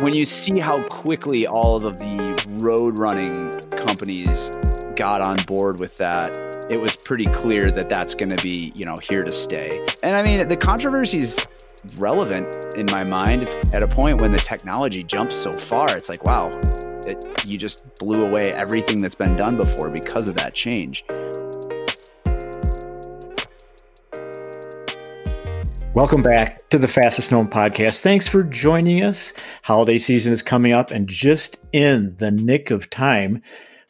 when you see how quickly all of the road running companies got on board with that, it was pretty clear that that's going to be, you know, here to stay. And I mean, the controversy is relevant in my mind. It's at a point when the technology jumps so far, it's like, wow, it, you just blew away everything that's been done before because of that change. Welcome back to the Fastest Known podcast. Thanks for joining us. Holiday season is coming up, and just in the nick of time,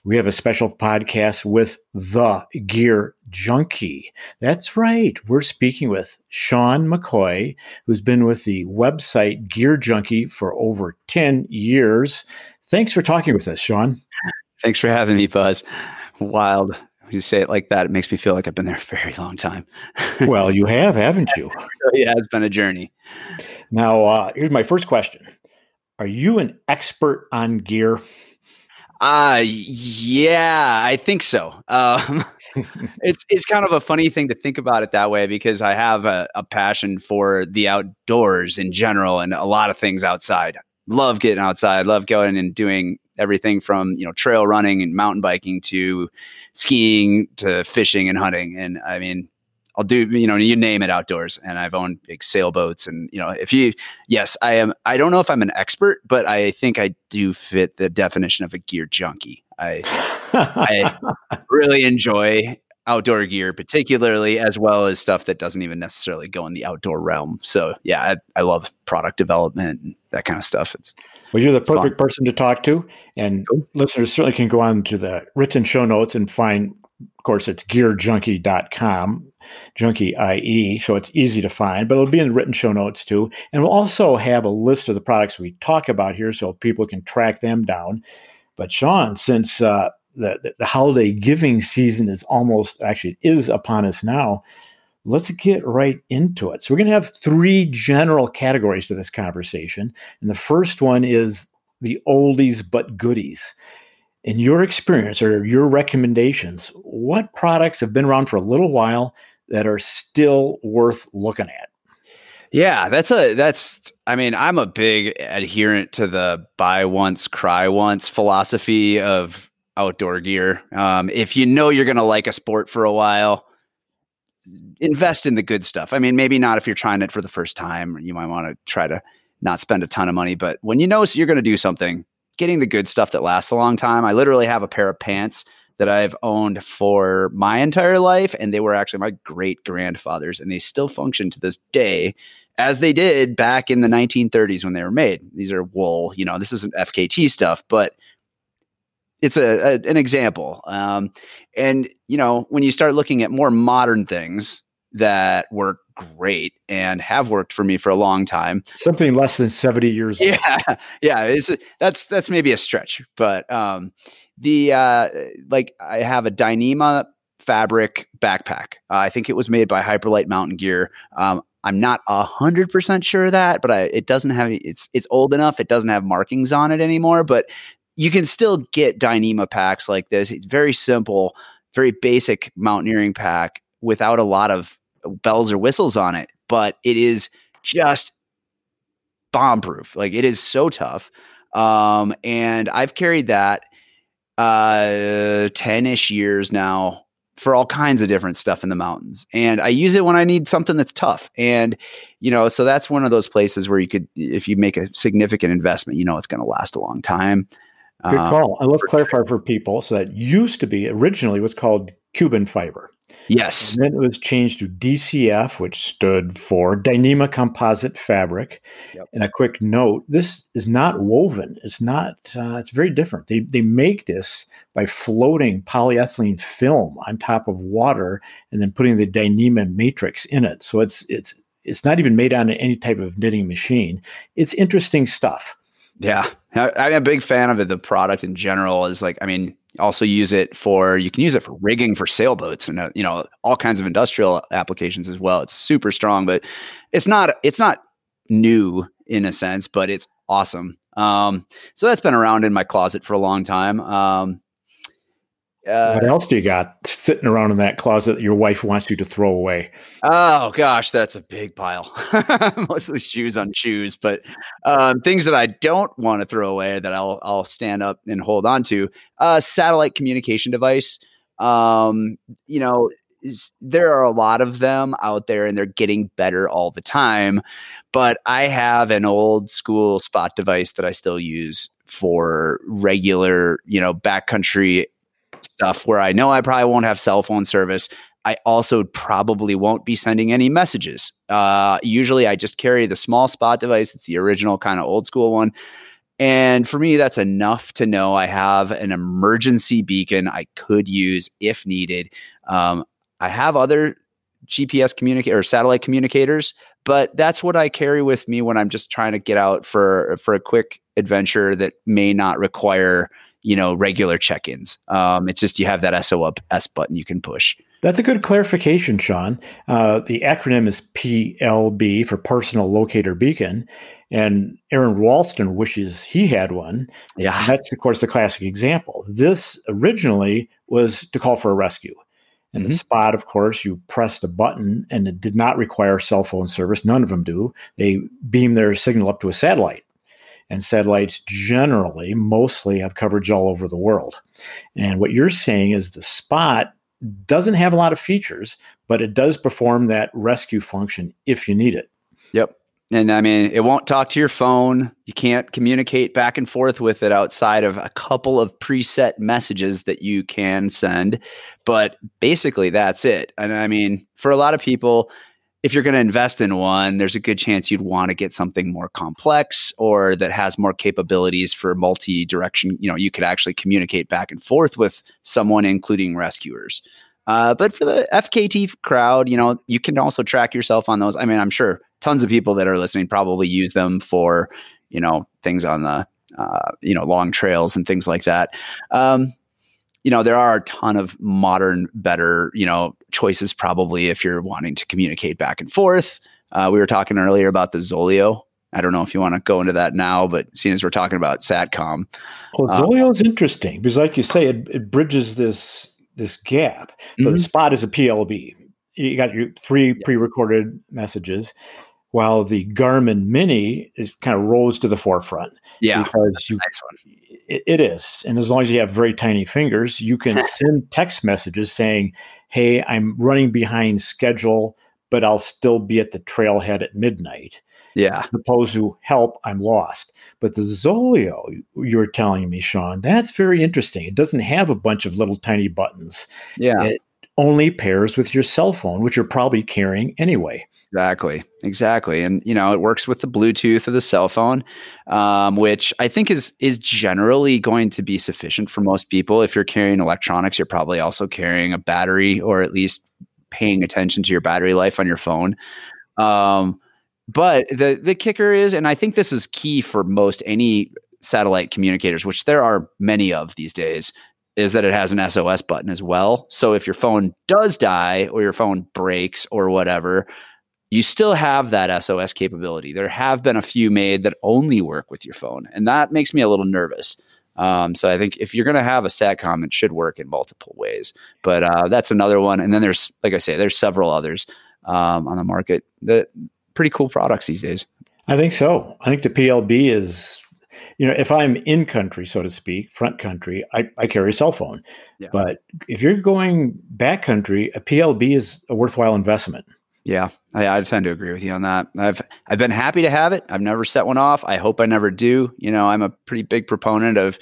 we have a special podcast with the Gear Junkie. That's right. We're speaking with Sean McCoy, who's been with the website Gear Junkie for over 10 years. Thanks for talking with us, Sean. Thanks for having me, Buzz. Wild. You say it like that, it makes me feel like I've been there a very long time. well, you have, haven't you? yeah, it's been a journey. Now, uh, here's my first question Are you an expert on gear? Uh yeah, I think so. Um, it's it's kind of a funny thing to think about it that way because I have a, a, passion for the outdoors in general and a lot of things outside. Love getting outside, love going and doing everything from you know trail running and mountain biking to skiing to fishing and hunting. And I mean, I'll do, you know, you name it outdoors. And I've owned big sailboats. And, you know, if you, yes, I am, I don't know if I'm an expert, but I think I do fit the definition of a gear junkie. I, I really enjoy outdoor gear, particularly as well as stuff that doesn't even necessarily go in the outdoor realm. So yeah, I, I love product development and that kind of stuff. It's, well, you're the perfect fun. person to talk to, and cool. listeners certainly can go on to the written show notes and find of course, it's gearjunkie.com, junkie IE, so it's easy to find, but it'll be in the written show notes too. And we'll also have a list of the products we talk about here so people can track them down. But Sean, since uh, the, the holiday giving season is almost actually is upon us now, let's get right into it. So, we're going to have three general categories to this conversation. And the first one is the oldies but goodies in your experience or your recommendations, what products have been around for a little while that are still worth looking at? Yeah, that's a that's I mean, I'm a big adherent to the buy once, cry once philosophy of outdoor gear. Um, if you know you're going to like a sport for a while, invest in the good stuff. I mean, maybe not if you're trying it for the first time, you might want to try to not spend a ton of money, but when you know you're going to do something, getting the good stuff that lasts a long time. I literally have a pair of pants that I've owned for my entire life, and they were actually my great grandfather's, and they still function to this day as they did back in the 1930s when they were made. These are wool, you know, this isn't FKT stuff, but it's a, a an example. Um, and you know, when you start looking at more modern things that work great and have worked for me for a long time. Something less than 70 years old. Yeah. Yeah. It's, that's, that's maybe a stretch, but, um, the, uh, like I have a Dyneema fabric backpack. Uh, I think it was made by Hyperlite Mountain Gear. Um, I'm not a hundred percent sure of that, but I, it doesn't have it's it's old enough. It doesn't have markings on it anymore, but you can still get Dyneema packs like this. It's very simple, very basic mountaineering pack without a lot of bells or whistles on it, but it is just bomb proof. Like it is so tough. Um, and I've carried that uh 10ish years now for all kinds of different stuff in the mountains. And I use it when I need something that's tough. And, you know, so that's one of those places where you could, if you make a significant investment, you know, it's going to last a long time. Good um, call. Um, I love clarify for people. So that used to be originally was called Cuben fiber. Yes. And then it was changed to DCF, which stood for Dyneema Composite Fabric. Yep. And a quick note: this is not woven. It's not. Uh, it's very different. They they make this by floating polyethylene film on top of water and then putting the Dyneema matrix in it. So it's it's it's not even made on any type of knitting machine. It's interesting stuff. Yeah, I'm a big fan of it. The product in general is like, I mean, also use it for you can use it for rigging for sailboats and uh, you know all kinds of industrial applications as well. It's super strong, but it's not it's not new in a sense, but it's awesome. Um, so that's been around in my closet for a long time. Um, Uh, what else do you got sitting around in that closet that your wife wants you to throw away? Oh gosh, that's a big pile. Mostly shoes on shoes, but um, things that I don't want to throw away that I'll I'll stand up and hold on to. Uh, satellite communication device. Um, you know, is, there are a lot of them out there, and they're getting better all the time. But I have an old school spot device that I still use for regular, you know, backcountry stuff where I know I probably won't have cell phone service. I also probably won't be sending any messages. Uh, usually, I just carry the small spot device. It's the original kind of old school one. And for me, that's enough to know I have an emergency beacon I could use if needed. Um, I have other GPS communicator or satellite communicators, but that's what I carry with me when I'm just trying to get out for for a quick adventure that may not require you know regular check-ins. Um, it's just you have that SOS button you can push. That's a good clarification, Sean. Uh, the acronym is PLB for Personal Locator Beacon, and Aron Ralston wishes he had one. Yeah, and that's of course the classic example. This originally was to call for a rescue. And mm-hmm. the spot, of course, you pressed a button and it did not require cell phone service. None of them do. They beam their signal up to a satellite and satellites generally mostly have coverage all over the world. And what you're saying is the spot doesn't have a lot of features, but it does perform that rescue function if you need it. Yep. And I mean, it won't talk to your phone. You can't communicate back and forth with it outside of a couple of preset messages that you can send. But basically, that's it. And I mean, for a lot of people, if you're going to invest in one, there's a good chance you'd want to get something more complex or that has more capabilities for multi direction. You know, you could actually communicate back and forth with someone, including rescuers. Uh, but for the FKT crowd, you know, you can also track yourself on those. I mean, I'm sure tons of people that are listening probably use them for, you know, things on the, uh, you know, long trails and things like that. Um, you know, there are a ton of modern, better, you know, choices probably if you're wanting to communicate back and forth. Uh, we were talking earlier about the Zoleo. I don't know if you want to go into that now, but seeing as we're talking about Satcom. Well, uh, Zoleo is interesting because, like you say, it, it bridges this this gap. So mm-hmm. the spot is a PLB. You got your three yeah. pre-recorded messages, while the Garmin Mini is kind of rose to the forefront. Yeah, because you, nice it, it is, and as long as you have very tiny fingers, you can send text messages saying, "Hey, I'm running behind schedule, but I'll still be at the trailhead at midnight." Yeah. As opposed to help, I'm lost. But the Zoleo you were telling me, Sean, that's very interesting. It doesn't have a bunch of little tiny buttons. Yeah. It only pairs with your cell phone, which you're probably carrying anyway. Exactly, exactly, and you know it works with the Bluetooth of the cell phone, um, which I think is is generally going to be sufficient for most people. If you're carrying electronics, you're probably also carrying a battery, or at least paying attention to your battery life on your phone. Um, but the the kicker is, and I think this is key for most any satellite communicators, which there are many of these days, is that it has an SOS button as well. So if your phone does die or your phone breaks or whatever, you still have that SOS capability. There have been a few made that only work with your phone, and that makes me a little nervous. Um, so I think if you're going to have a satcom, it should work in multiple ways. But uh, that's another one. And then there's, like I say, there's several others um, on the market that pretty cool products these days. I think so. I think the PLB is, you know, if I'm in country, so to speak, front country, I, I carry a cell phone. Yeah. But if you're going back country, a PLB is a worthwhile investment. Yeah, I, I, tend to agree with you on that. I've I've been happy to have it. I've never set one off. I hope I never do. You know, I'm a pretty big proponent of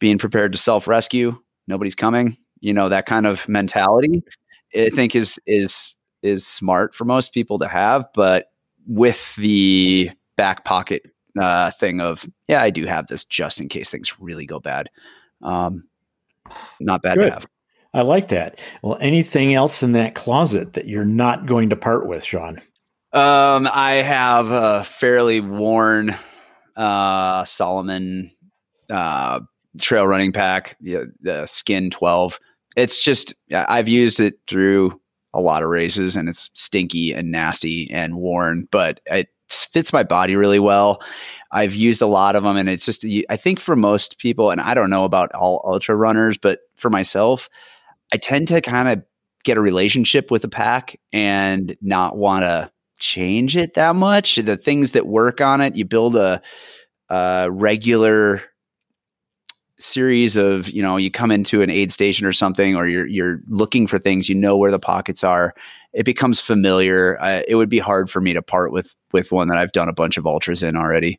being prepared to self rescue. Nobody's coming. You know that kind of mentality. I think is is is smart for most people to have, but with the back pocket uh, thing of yeah, I do have this just in case things really go bad. Um, not bad Good. to have. I like that. Well, anything else in that closet that you're not going to part with, Sean? Um, I have a fairly worn uh, Salomon uh, trail running pack, the, the Skin 12. It's just, I've used it through a lot of races and it's stinky and nasty and worn, but it fits my body really well. I've used a lot of them, and it's just I think for most people, and I don't know about all ultra runners, but for myself, I tend to kind of get a relationship with a pack and not want to change it that much. The things that work on it, you build a, a regular series of you know you come into an aid station or something or you're you're looking for things you know where the pockets are it becomes familiar. Uh, it would be hard for me to part with with one that I've done a bunch of ultras in already.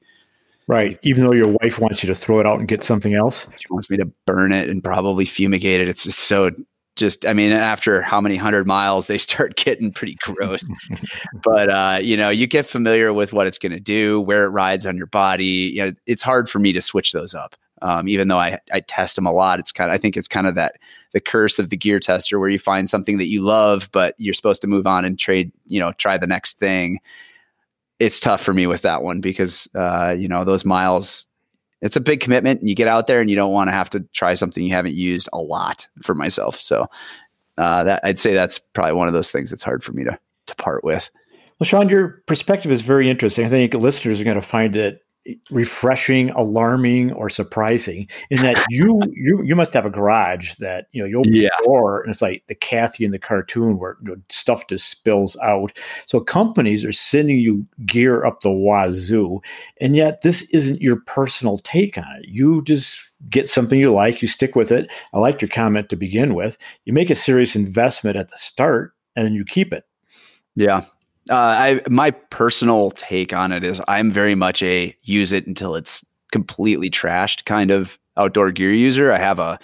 Right even though your wife wants you to throw it out and get something else? She wants me to burn it and probably fumigate it. It's just so just i mean after how many hundred miles they start getting pretty gross. But uh, you know you get familiar with what it's going to do where it rides on your body you know it's hard for me to switch those up. Um, even though I, I test them a lot it's kind of i think it's kind of that the curse of the gear tester where you find something that you love but you're supposed to move on and trade you know try the next thing. It's tough for me with that one because uh, you know those miles it's a big commitment and you get out there and you don't want to have to try something you haven't used a lot for myself. So uh, that I'd say that's probably one of those things that's hard for me to to part with. Well, Sean, your perspective is very interesting. I think listeners are going to find it refreshing, alarming, or surprising in that you you you must have a garage that you know you'll yeah. door and it's like the Kathy in the cartoon where stuff just spills out. So companies are sending you gear up the wazoo, and yet this isn't your personal take on it. You just get something you like, you stick with it. I liked your comment to begin with. You make a serious investment at the start, and then you keep it. Yeah, uh, I my personal take on it is I'm very much a use it until it's completely trashed kind of outdoor gear user. I have a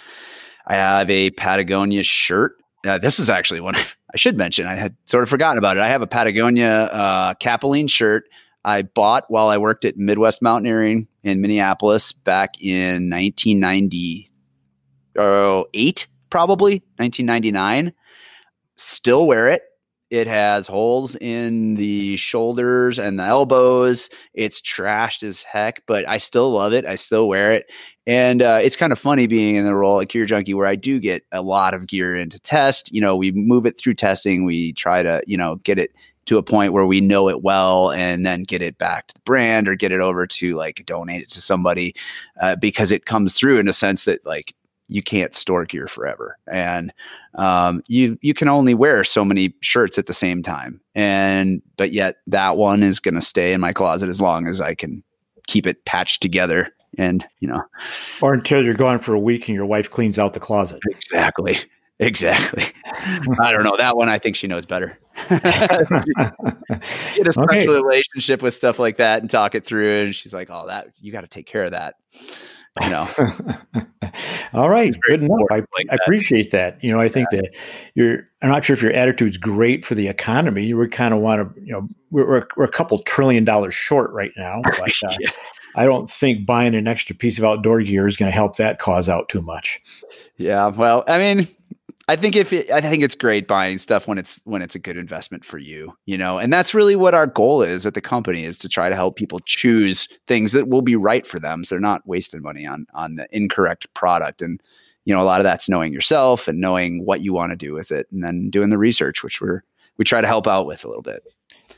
I have a Patagonia shirt. Uh, this is actually one I, should mention. I had sort of forgotten about it. I have a Patagonia uh, Capilene shirt I bought while I worked at Midwest Mountaineering in Minneapolis back in 1998, probably 1999. Still wear it it has holes in the shoulders and the elbows. It's trashed as heck, but I still love it. I still wear it. And uh, it's kind of funny being in the role at Gear Junkie where I do get a lot of gear into test. You know, we move it through testing. We try to, you know, get it to a point where we know it well and then get it back to the brand or get it over to like donate it to somebody uh, because it comes through in a sense that like you can't store gear forever. And um, you you can only wear so many shirts at the same time. And but yet that one is going to stay in my closet as long as i can keep it patched together and you know. Or until you're gone for a week and your wife cleans out the closet. Exactly. Exactly. I don't know. That one i think she knows better. Get a special okay. relationship with stuff like that and talk it through. And she's like oh that you got to take care of that you know. All right, good enough. I, like I appreciate that. You know, I think yeah. that you're. I'm not sure if your attitude's great for the economy. You would kind of want to, you know, we're, we're a couple trillion dollars short right now. But, uh, yeah. I don't think buying an extra piece of outdoor gear is going to help that cause out too much. Yeah, well, I mean, I think if it, I think it's great buying stuff when it's when it's a good investment for you, you know, and that's really what our goal is at the company is to try to help people choose things that will be right for them, so they're not wasting money on on the incorrect product. And you know, a lot of that's knowing yourself and knowing what you want to do with it, and then doing the research, which we're we try to help out with a little bit.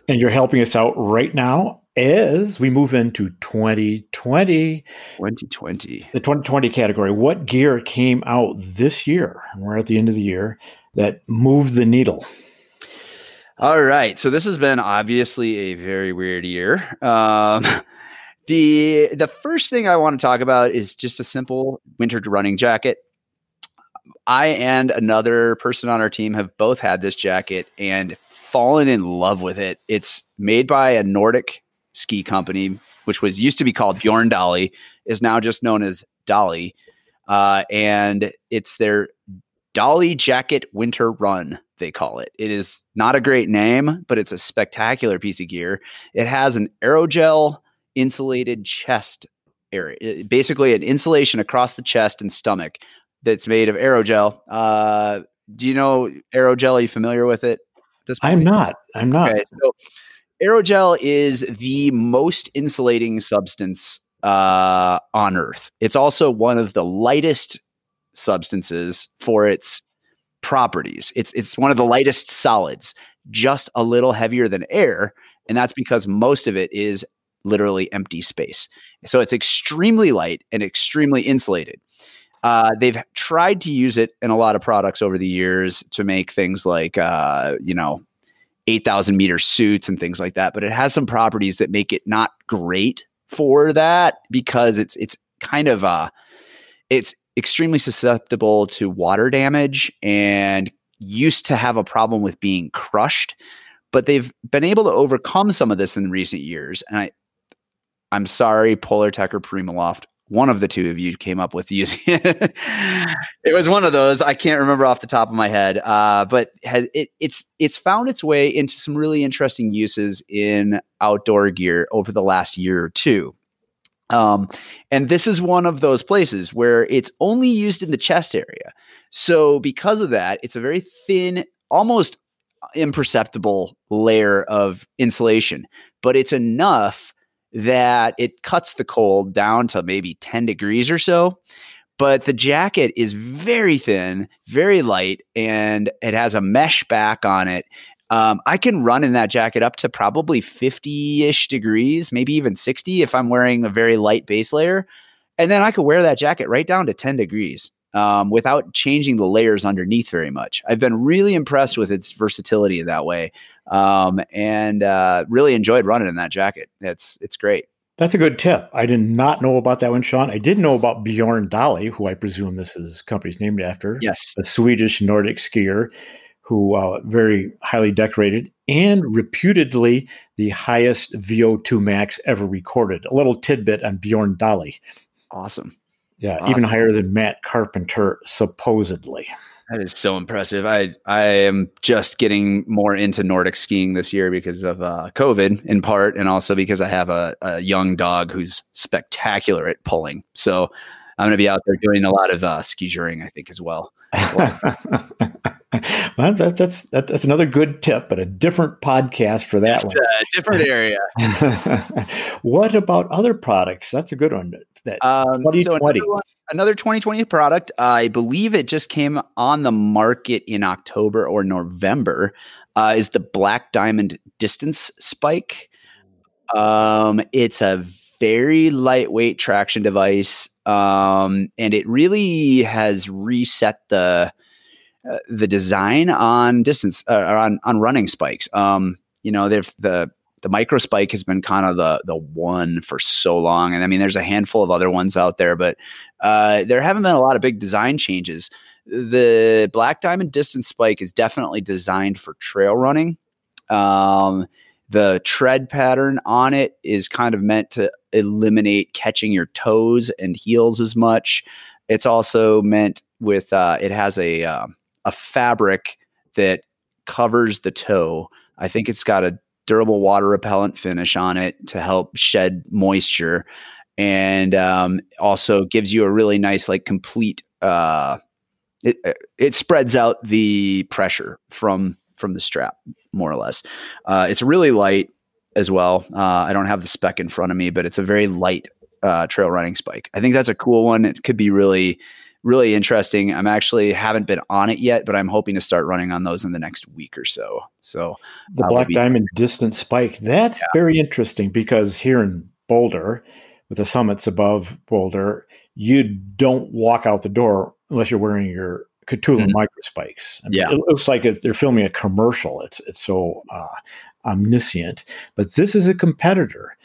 And you're helping us out right now as we move into 2020. 2020. The 2020 category. What gear came out this year? We're at the end of the year that moved the needle. All right. So this has been obviously a very weird year. Um, the the first thing I want to talk about is just a simple winter running jacket. I and another person on our team have both had this jacket and fallen in love with it. It's made by a Nordic ski company, which was used to be called Bjorn Daehlie, is now just known as Daehlie. Uh, and it's their Daehlie Jacket Winter Run, they call it. It is not a great name, but it's a spectacular piece of gear. It has an aerogel insulated chest area, basically an insulation across the chest and stomach that's made of aerogel. Uh, do you know aerogel? Are you familiar with it? I'm not. I'm not. Okay, so aerogel is the most insulating substance uh, on Earth. It's also one of the lightest substances for its properties. It's it's one of the lightest solids, just a little heavier than air, and that's because most of it is literally empty space. So it's extremely light and extremely insulated. Uh, they've tried to use it in a lot of products over the years to make things like, uh, you know, 8,000 meter suits and things like that. But it has some properties that make it not great for that because it's it's kind of uh, it's extremely susceptible to water damage and used to have a problem with being crushed. But they've been able to overcome some of this in recent years. And I, I'm sorry, Polartec or Primaloft one of the two of you came up with using it. it was one of those. I can't remember off the top of my head, uh, but has, it, it's it's found its way into some really interesting uses in outdoor gear over the last year or two. Um, and this is one of those places where it's only used in the chest area. So because of that, it's a very thin, almost imperceptible layer of insulation, but it's enough that it cuts the cold down to maybe 10 degrees or so. But the jacket is very thin, very light, and it has a mesh back on it. Um, I can run in that jacket up to probably 50 ish degrees, maybe even 60 if I'm wearing a very light base layer. And then I could wear that jacket right down to 10 degrees um, without changing the layers underneath very much. I've been really impressed with its versatility in that way um, and uh, really enjoyed running in that jacket. It's it's great. That's a good tip. I did not know about that one, Sean. I did know about Bjorn Daehlie, who I presume this is company's named after. Yes, a Swedish Nordic skier who uh, very highly decorated and reputedly the highest VO2 max ever recorded. A little tidbit on Bjorn Daehlie. Awesome. Yeah, awesome. even higher than Matt Carpenter, supposedly. That is so impressive. I I am just getting more into Nordic skiing this year because of uh, COVID, in part, and also because I have a, a young dog who's spectacular at pulling. So I'm going to be out there doing a lot of uh, skijoring, I think, as well. well, that, that's that, that's another good tip, but a different podcast for that one. A different area. what about other products? That's a good one. That um, 2020. So another, one, another 2020 product. I believe it just came on the market in October or November. Uh, is the Black Diamond Distance Spike. Um, it's a very lightweight traction device, um, and it really has reset the the design on distance uh, on on running spikes. Um, you know, they've the the micro spike has been kind of the the one for so long, and I mean, there's a handful of other ones out there, but uh, there haven't been a lot of big design changes. The Black Diamond Distance Spike is definitely designed for trail running. Um, the tread pattern on it is kind of meant to eliminate catching your toes and heels as much. It's also meant with uh, it has a uh, a fabric that covers the toe. I think it's got a durable water repellent finish on it to help shed moisture and um, also gives you a really nice like complete uh, it, it spreads out the pressure from from the strap more or less. Uh, it's really light as well. Uh, i don't have the spec in front of me but it's a very light uh, trail running spike. I think that's a cool one. It could be really really interesting. I'm actually haven't been on it yet, but I'm hoping to start running on those in the next week or so. So the Black be- Diamond Distance Spike, that's yeah. very interesting because here in Boulder, with the summits above Boulder, you don't walk out the door unless you're wearing your Kahtoola mm-hmm. micro spikes. I mean, yeah, it looks like it, they're filming a commercial. It's it's so uh, omniscient, but this is a competitor.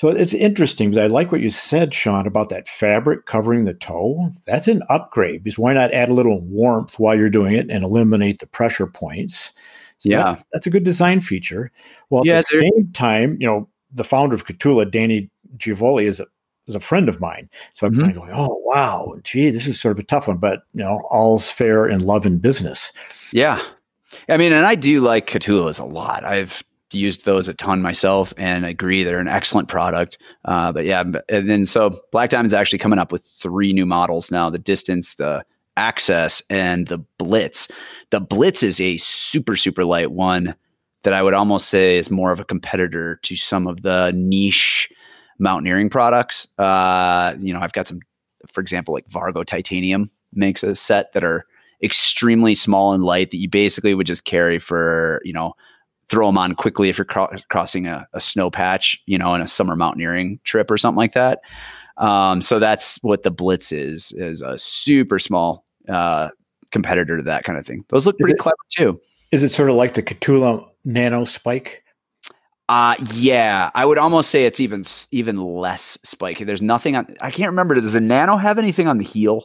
So it's interesting because I like what you said, Sean, about that fabric covering the toe. That's an upgrade because why not add a little warmth while you're doing it and eliminate the pressure points? So yeah, that, that's a good design feature. Well, at yeah, the same time, you know, the founder of Kahtoola, Danny Giovale, is a is a friend of mine. So I'm mm-hmm. kind of going, oh wow, gee, this is sort of a tough one, but you know, all's fair in love and business. Yeah, I mean, and I do like Kahtoolas a lot. I've used those a ton myself and agree they're an excellent product. Uh, but yeah, and then so Black Diamond is actually coming up with three new models now: the Distance, the Access, and the Blitz. The Blitz is a super super light one that I would almost say is more of a competitor to some of the niche mountaineering products. Uh, you know, I've got some, for example, like Vargo Titanium makes a set that are extremely small and light that you basically would just carry for you know throw them on quickly if you're cro- crossing a, a, snow patch, you know, in a summer mountaineering trip or something like that. Um, so that's what the Blitz is, is a super small uh, competitor to that kind of thing. Those look pretty it, clever too. Is it sort of like the Kahtoola Nano Spike? Uh yeah, I would almost say it's even even less spiky. There's nothing on. I can't remember. Does the Nano have anything on the heel?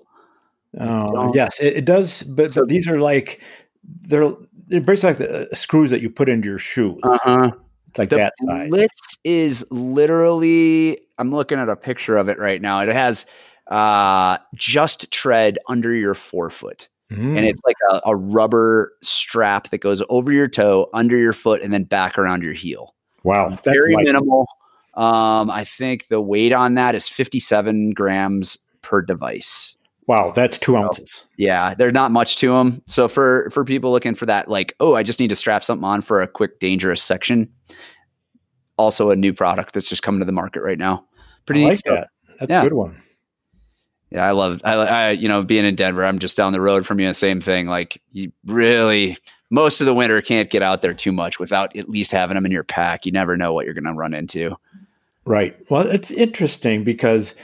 Oh yes, it, it does. But so, these are like they're they're basically like the uh, screws that you put into your shoes. Uh huh. It's like the that size. Blitz is literally. I'm looking at a picture of it right now. It has uh just tread under your forefoot. Mm. And it's like a, a, rubber strap that goes over your toe, under your foot, and then back around your heel. Wow, that's very like- minimal. Um, I think the weight on that is 57 grams per device. Wow, that's two ounces. So, yeah, there's not much to them. So for for people looking for that, like, oh, I just need to strap something on for a quick, dangerous section. Also, a new product that's just coming to the market right now. Pretty I like that. That's yeah. a good one. Yeah, I love. I, I, you know, being in Denver, I'm just down the road from you. Same thing. Like, you really most of the winter can't get out there too much without at least having them in your pack. You never know what you're going to run into. Right. Well, it's interesting because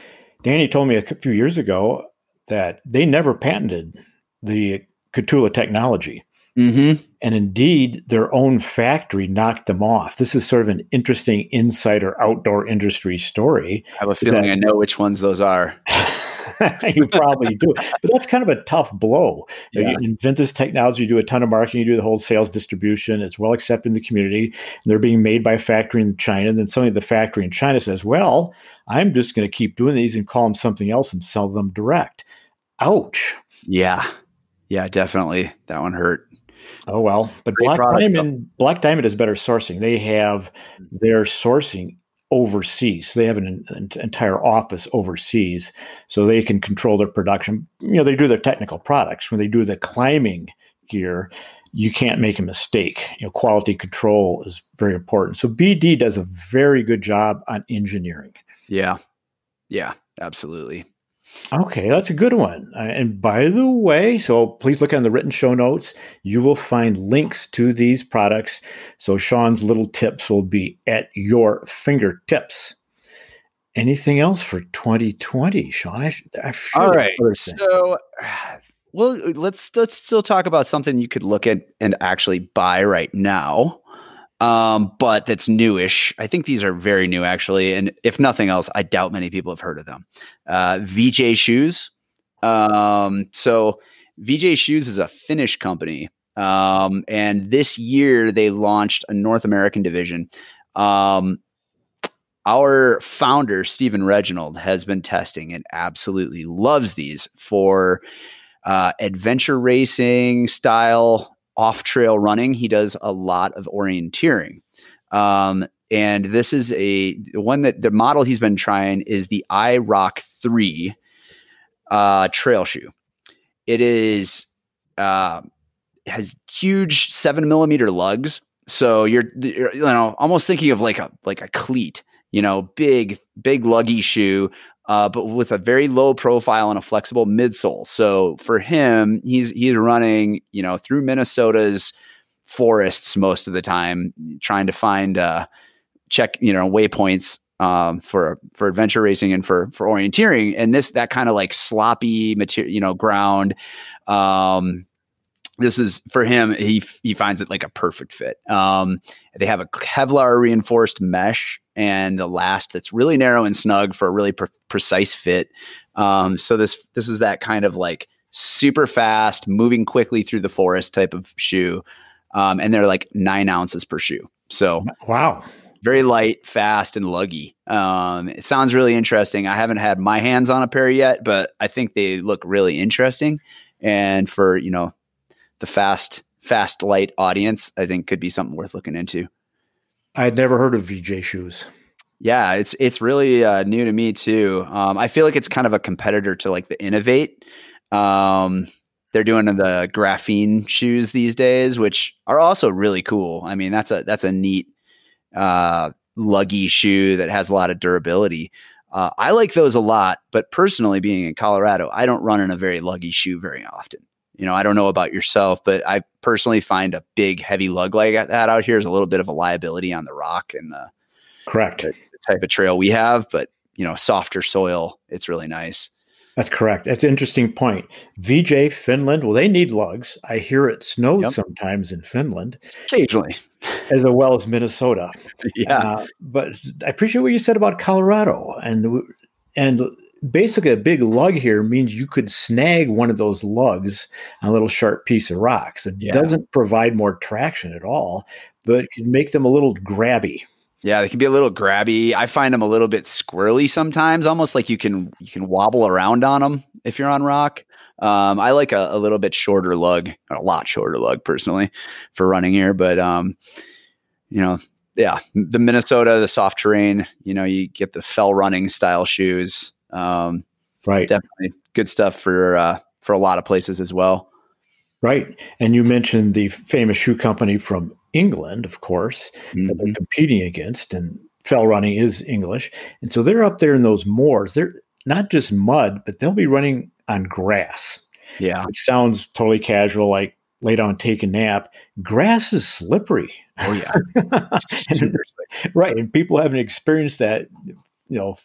Danny told me a few years ago that they never patented the Kahtoola technology. Mm-hmm. And indeed, their own factory knocked them off. This is sort of an interesting insider outdoor industry story. I have a feeling that, I know which ones those are. you probably do. But that's kind of a tough blow. Yeah. You invent this technology, you do a ton of marketing, you do the whole sales distribution. It's well accepted in the community. And they're being made by a factory in China. And then at the factory in China says, well, I'm just going to keep doing these and call them something else and sell them direct. Ouch. Yeah. Yeah, definitely. That one hurt. Oh well, but Great Black Diamond, though. Black Diamond is better sourcing. They have mm. their sourcing overseas. So They have an, an, entire office overseas, so they can control their production. You know, they do their technical products. When they do the climbing gear, you can't make a mistake. You know, quality control is very important. So BD does a very good job on engineering. Yeah, yeah, absolutely. Okay, that's a good one. Uh, and by the way, so please look on the written show notes. You will find links to these products. So Sean's little tips will be at your fingertips. Anything else for 2020, Sean? I, I All right. So, well, let's let's still talk about something you could look at and actually buy right now um, but that's newish. I think these are very new, actually. And if nothing else, I doubt many people have heard of them. Uh, VJ Shoes. Um, so VJ Shoes is a Finnish company. Um, and this year they launched a North American division. Um, our founder, Stephen Regenold, has been testing and absolutely loves these for uh, adventure racing style off trail running. He does a lot of orienteering. Um, and this is a one that the model he's been trying is the iRock 3 uh, trail shoe. It is uh, has huge seven millimeter lugs. So you're, you're, you know almost thinking of like a like a cleat, you know, big big luggy shoe uh, but with a very low profile and a flexible midsole. So for him, he's he's running, you know, through Minnesota's forests most of the time, trying to find uh, check, you know, waypoints um, for for adventure racing and for for orienteering. And this that kind of like sloppy material, you know, ground. Um, this is for him. He he finds it like a perfect fit. Um, they have a Kevlar reinforced mesh and the last that's really narrow and snug for a really pre- precise fit. Um, so this this is that kind of like super fast, moving quickly through the forest type of shoe, um, and they're like nine ounces per shoe. So wow, very light, fast, and luggy. Um, it sounds really interesting. I haven't had my hands on a pair yet, but I think they look really interesting. And for you know the fast, fast, light audience, I think could be something worth looking into. I had never heard of VJ shoes. Yeah, it's it's really uh, new to me too. Um, I feel like it's kind of a competitor to like the Inov-8. Um, they're doing the graphene shoes these days, which are also really cool. I mean, that's a that's a neat uh, luggy shoe that has a lot of durability. Uh, I like those a lot, but personally, being in Colorado, I don't run in a very luggy shoe very often. You know, I don't know about yourself, but I personally find a big, heavy lug like that out here is a little bit of a liability on the rock and the correct the, the type of trail we have. But you know, softer soil, it's really nice. That's correct. That's an interesting point. VJ Finland, well, they need lugs. I hear it snows yep. sometimes in Finland. Occasionally. As well as Minnesota. yeah. Uh, but I appreciate what you said about Colorado. And and basically a big lug here means you could snag one of those lugs on a little sharp piece of rock. So it yeah. doesn't provide more traction at all, but it can make them a little grabby. Yeah, they can be a little grabby. I find them a little bit squirrely sometimes, almost like you can you can wobble around on them if you're on rock. Um, I like a, a, little bit shorter lug, a lot shorter lug personally for running here, but um, you know, yeah, the Minnesota, the soft terrain, you know, you get the fell running style shoes. Um, right. Definitely good stuff for, uh, for a lot of places as well. Right. And you mentioned the famous shoe company from England, of course, mm-hmm. that they're mm-hmm. competing against, and fell running is English. And so they're up there in those moors. They're not just mud, but they'll be running on grass. Yeah. It sounds totally casual, like lay down, take a nap. Grass is slippery. Oh yeah, and, right. And people haven't experienced that. You know,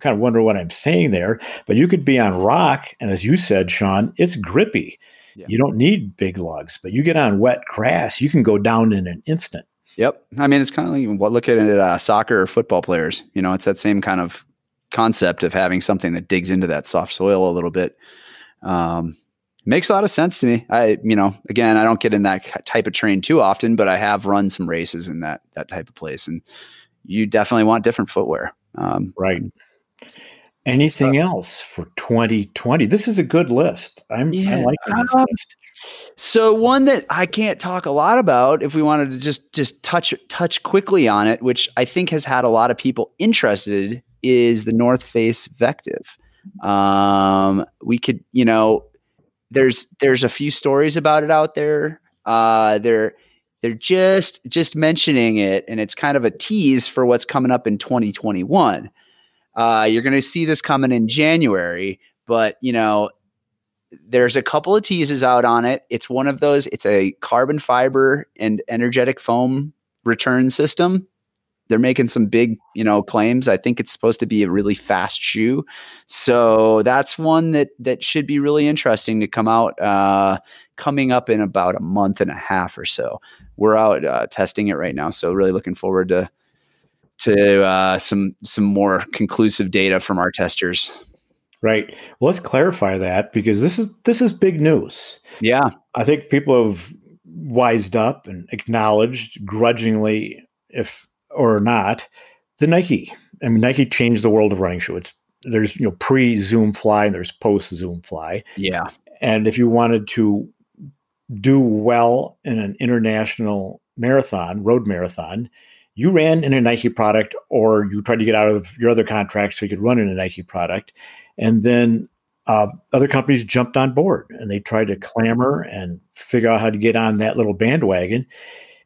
kind of wonder what I'm saying there. But you could be on rock, and as you said, Sean, it's grippy. Yeah. You don't need big lugs, but you get on wet grass, you can go down in an instant. Yep. I mean, it's kind of like what look at it uh, soccer or football players. You know, it's that same kind of concept of having something that digs into that soft soil a little bit. Um, makes a lot of sense to me. I, you know, again, I don't get in that type of train too often, but I have run some races in that that type of place, and you definitely want different footwear. Um, right. Anything so, else for 2020? This is a good list. I'm yeah, I like this um, list. So one that I can't talk a lot about, if we wanted to just just touch touch quickly on it, which I think has had a lot of people interested, is the North Face Vective. Um, we could, you know, there's there's a few stories about it out there. Uh, they're they're just just mentioning it, and it's kind of a tease for what's coming up in 2021. Uh, you're going to see this coming in January, but you know there's a couple of teases out on it. It's one of those. It's a carbon fiber and energetic foam return system they're making some big, you know, claims. I think it's supposed to be a really fast shoe, so that's one that that should be really interesting to come out. Uh, coming up in about a month and a half or so. We're out uh, testing it right now, so really looking forward to to uh, some some more conclusive data from our testers. Right. Well, let's clarify that because this is this is big news. Yeah, I think people have wised up and acknowledged grudgingly, if or not, the Nike. I mean, Nike changed the world of running shoe. It's there's you know pre Zoom Fly and there's post Zoom Fly. Yeah. And if you wanted to do well in an international marathon, road marathon, you ran in a Nike product or you tried to get out of your other contract so you could run in a Nike product. And then uh, other companies jumped on board and they tried to clamor and figure out how to get on that little bandwagon.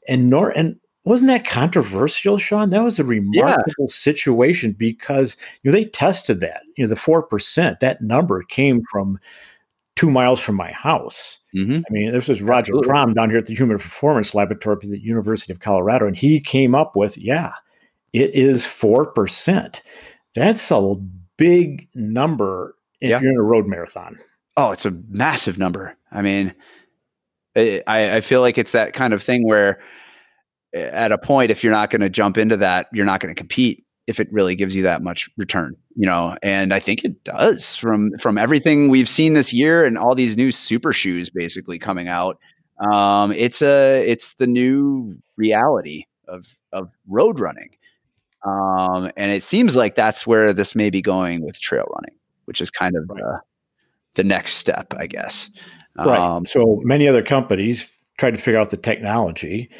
And nor and wasn't that controversial, Sean? That was a remarkable yeah. situation because you know they tested that. You know, the four percent that number came from two miles from my house. Mm-hmm. I mean, this was Roger Absolutely. Kram down here at the Human Performance Laboratory at the University of Colorado, and he came up with, yeah, it is four percent. That's a big number if yeah. you're in a road marathon. Oh, it's a massive number. I mean, I, I feel like it's that kind of thing where at a point, if you're not going to jump into that, you're not going to compete if it really gives you that much return, you know. And I think it does from from everything we've seen this year and all these new super shoes basically coming out. Um, it's a it's the new reality of of road running, um, and it seems like that's where this may be going with trail running, which is kind of right. uh, the next step, I guess. Right. Um, so many other companies tried to figure out the technology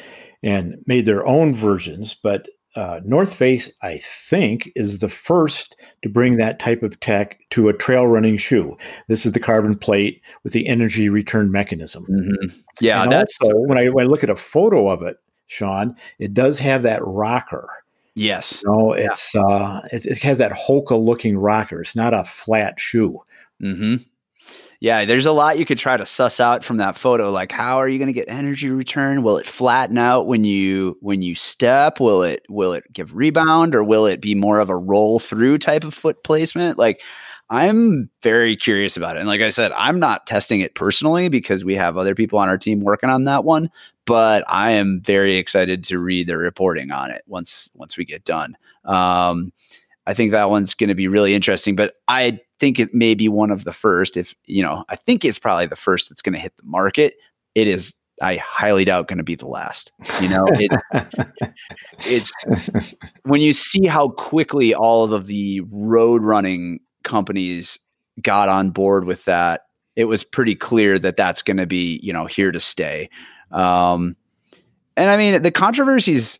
and made their own versions. But uh, North Face, I think, is the first to bring that type of tech to a trail running shoe. This is the carbon plate with the energy return mechanism. Mm-hmm. Yeah, and that's also when I, when I look at a photo of it, Sean, it does have that rocker. Yes. You no, know, it's yeah. uh, it, it, has that Hoka looking rocker. It's not a flat shoe. Hmm. Yeah, there's a lot you could try to suss out from that photo. Like, how are you going to get energy return? Will it flatten out when you when you step? Will it will it give rebound, or will it be more of a roll through type of foot placement? Like, I'm very curious about it. And like I said, I'm not testing it personally because we have other people on our team working on that one. But I am very excited to read the reporting on it once once we get done. Um, I think that one's going to be really interesting. But I think it may be one of the first. If you know, I think it's probably the first that's going to hit the market. It is. I highly doubt going to be the last. You know, it, it's when you see how quickly all of the road running companies got on board with that, it was pretty clear that that's going to be, you know, here to stay. Um, and I mean, the controversy is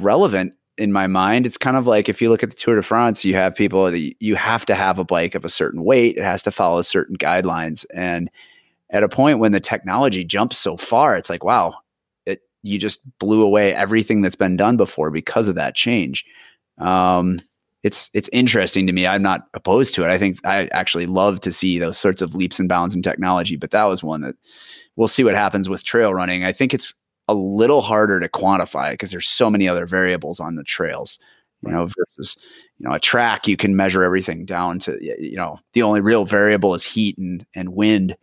relevant in my mind. It's kind of like if you look at the Tour de France, you have people that you have to have a bike of a certain weight, it has to follow certain guidelines. And at a point when the technology jumps so far, it's like, wow, it you just blew away everything that's been done before because of that change. Um, it's it's interesting to me. I'm not opposed to it. I think I actually love to see those sorts of leaps and bounds in technology. But that was one that we'll see what happens with trail running. I think it's a little harder to quantify because there's so many other variables on the trails. You know, versus you know a track, you can measure everything down to you know the only real variable is heat and and wind.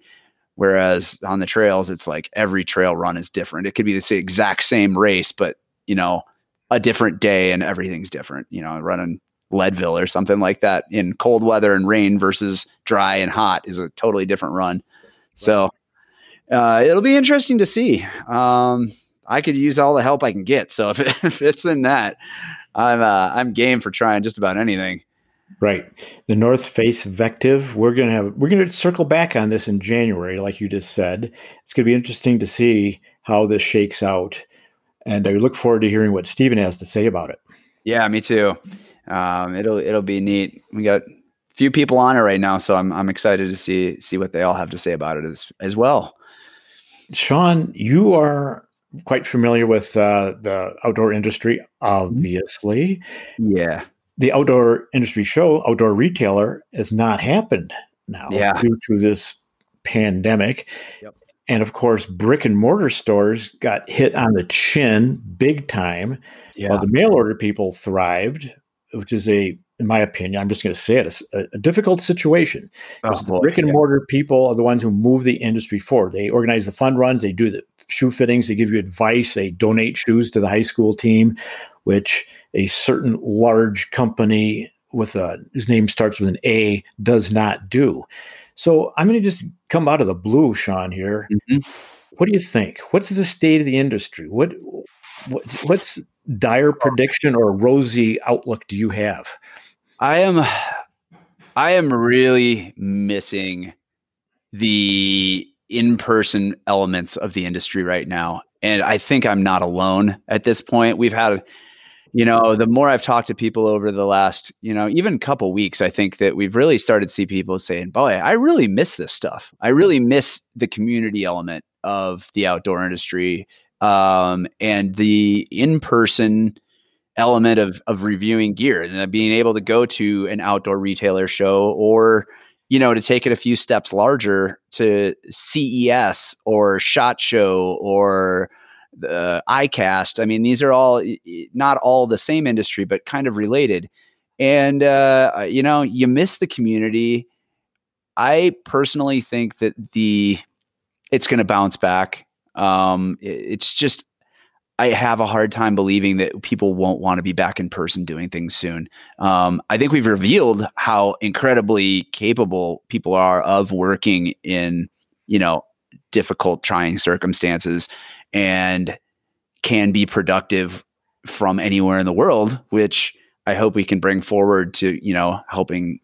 Whereas on the trails, it's like every trail run is different. It could be the exact same race, but you know a different day and everything's different. You know, running Leadville or something like that in cold weather and rain versus dry and hot is a totally different run. So uh, it'll be interesting to see. Um, I could use all the help I can get. So if, it, if it's in that, I'm uh, I'm game for trying just about anything. Right. The North Face Vectiv, we're going to have we're to circle back on this in January like you just said. It's going to be interesting to see how this shakes out. And I look forward to hearing what Stephen has to say about it. Yeah, me too um, it'll it'll be neat. We got few people on it right now, so I'm I'm excited to see see what they all have to say about it as as well. Sean, you are quite familiar with uh, the outdoor industry, obviously. Yeah. The outdoor industry show, outdoor retailer, has not happened now yeah. due to this pandemic. Yep. And of course, brick and mortar stores got hit on the chin big time. Yeah. While the mail order people thrived which is a, in my opinion, I'm just going to say it, a, a difficult situation. Oh, the brick and mortar people are the ones who move the industry forward. They organize the fun runs, they do the shoe fittings, they give you advice, they donate shoes to the high school team, which a certain large company with a whose name starts with an A does not do. So I'm going to just come out of the blue, Sean. Here, mm-hmm. what do you think? What's the state of the industry? What, what what's dire prediction or rosy outlook do you have? I am I am really missing the in-person elements of the industry right now. And I think I'm not alone at this point. We've had you know, the more I've talked to people over the last, you know, even couple weeks, I think that we've really started to see people saying, "Boy, I really miss this stuff. I really miss the community element of the outdoor industry um, and the in person element of of reviewing gear and being able to go to an outdoor retailer show or you know to take it a few steps larger to CES or Shot Show or the ICAST. I mean, these are all not all the same industry, but kind of related. And uh, you know, you miss the community. I personally think that the it's going to bounce back. Um, it, it's just I have a hard time believing that people won't want to be back in person doing things soon. Um, I think we've revealed how incredibly capable people are of working in, you know, difficult, trying circumstances and can be productive from anywhere in the world, which I hope we can bring forward to, you know, helping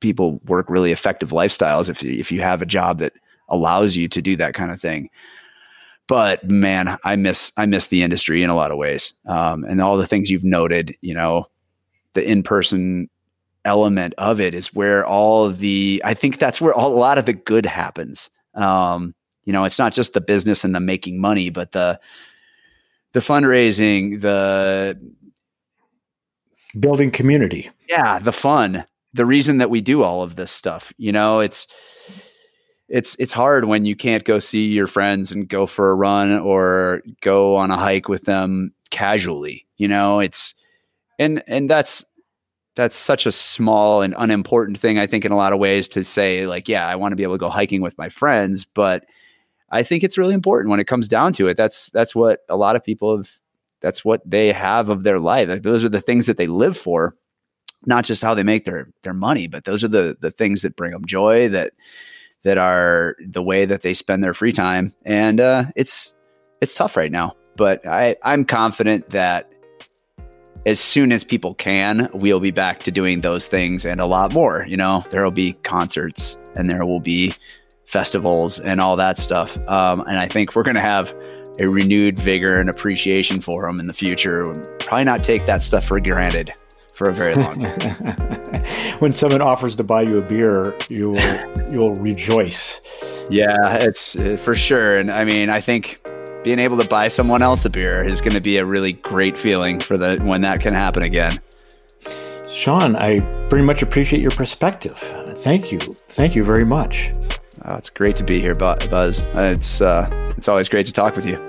people work really effective lifestyles if, if you have a job that allows you to do that kind of thing but man, I miss I miss the industry in a lot of ways, um, and all the things you've noted. You know, the in person element of it is where all of the I think that's where all, a lot of the good happens. Um, you know, it's not just the business and the making money, but the the fundraising, the building community. Yeah, the fun, the reason that we do all of this stuff. You know, it's it's it's hard when you can't go see your friends and go for a run or go on a hike with them casually. You know, it's and and that's that's such a small and unimportant thing I think in a lot of ways to say like yeah, I want to be able to go hiking with my friends, but I think it's really important when it comes down to it. That's that's what a lot of people have that's what they have of their life. Like those are the things that they live for, not just how they make their their money, but those are the the things that bring them joy that that are the way that they spend their free time. And uh, it's it's tough right now, but I I'm confident that as soon as people can, we'll be back to doing those things and a lot more. You know, there will be concerts and there will be festivals and all that stuff. Um, and I think we're going to have a renewed vigor and appreciation for them in the future. Probably not take that stuff for granted for a very long time. when someone offers to buy you a beer, you will you'll rejoice. Yeah, it's uh, for sure. And I mean, I think being able to buy someone else a beer is going to be a really great feeling for the when that can happen again. Sean, I very much appreciate your perspective. Thank you. Thank you very much. Oh, it's great to be here, Buzz. It's uh, it's always great to talk with you.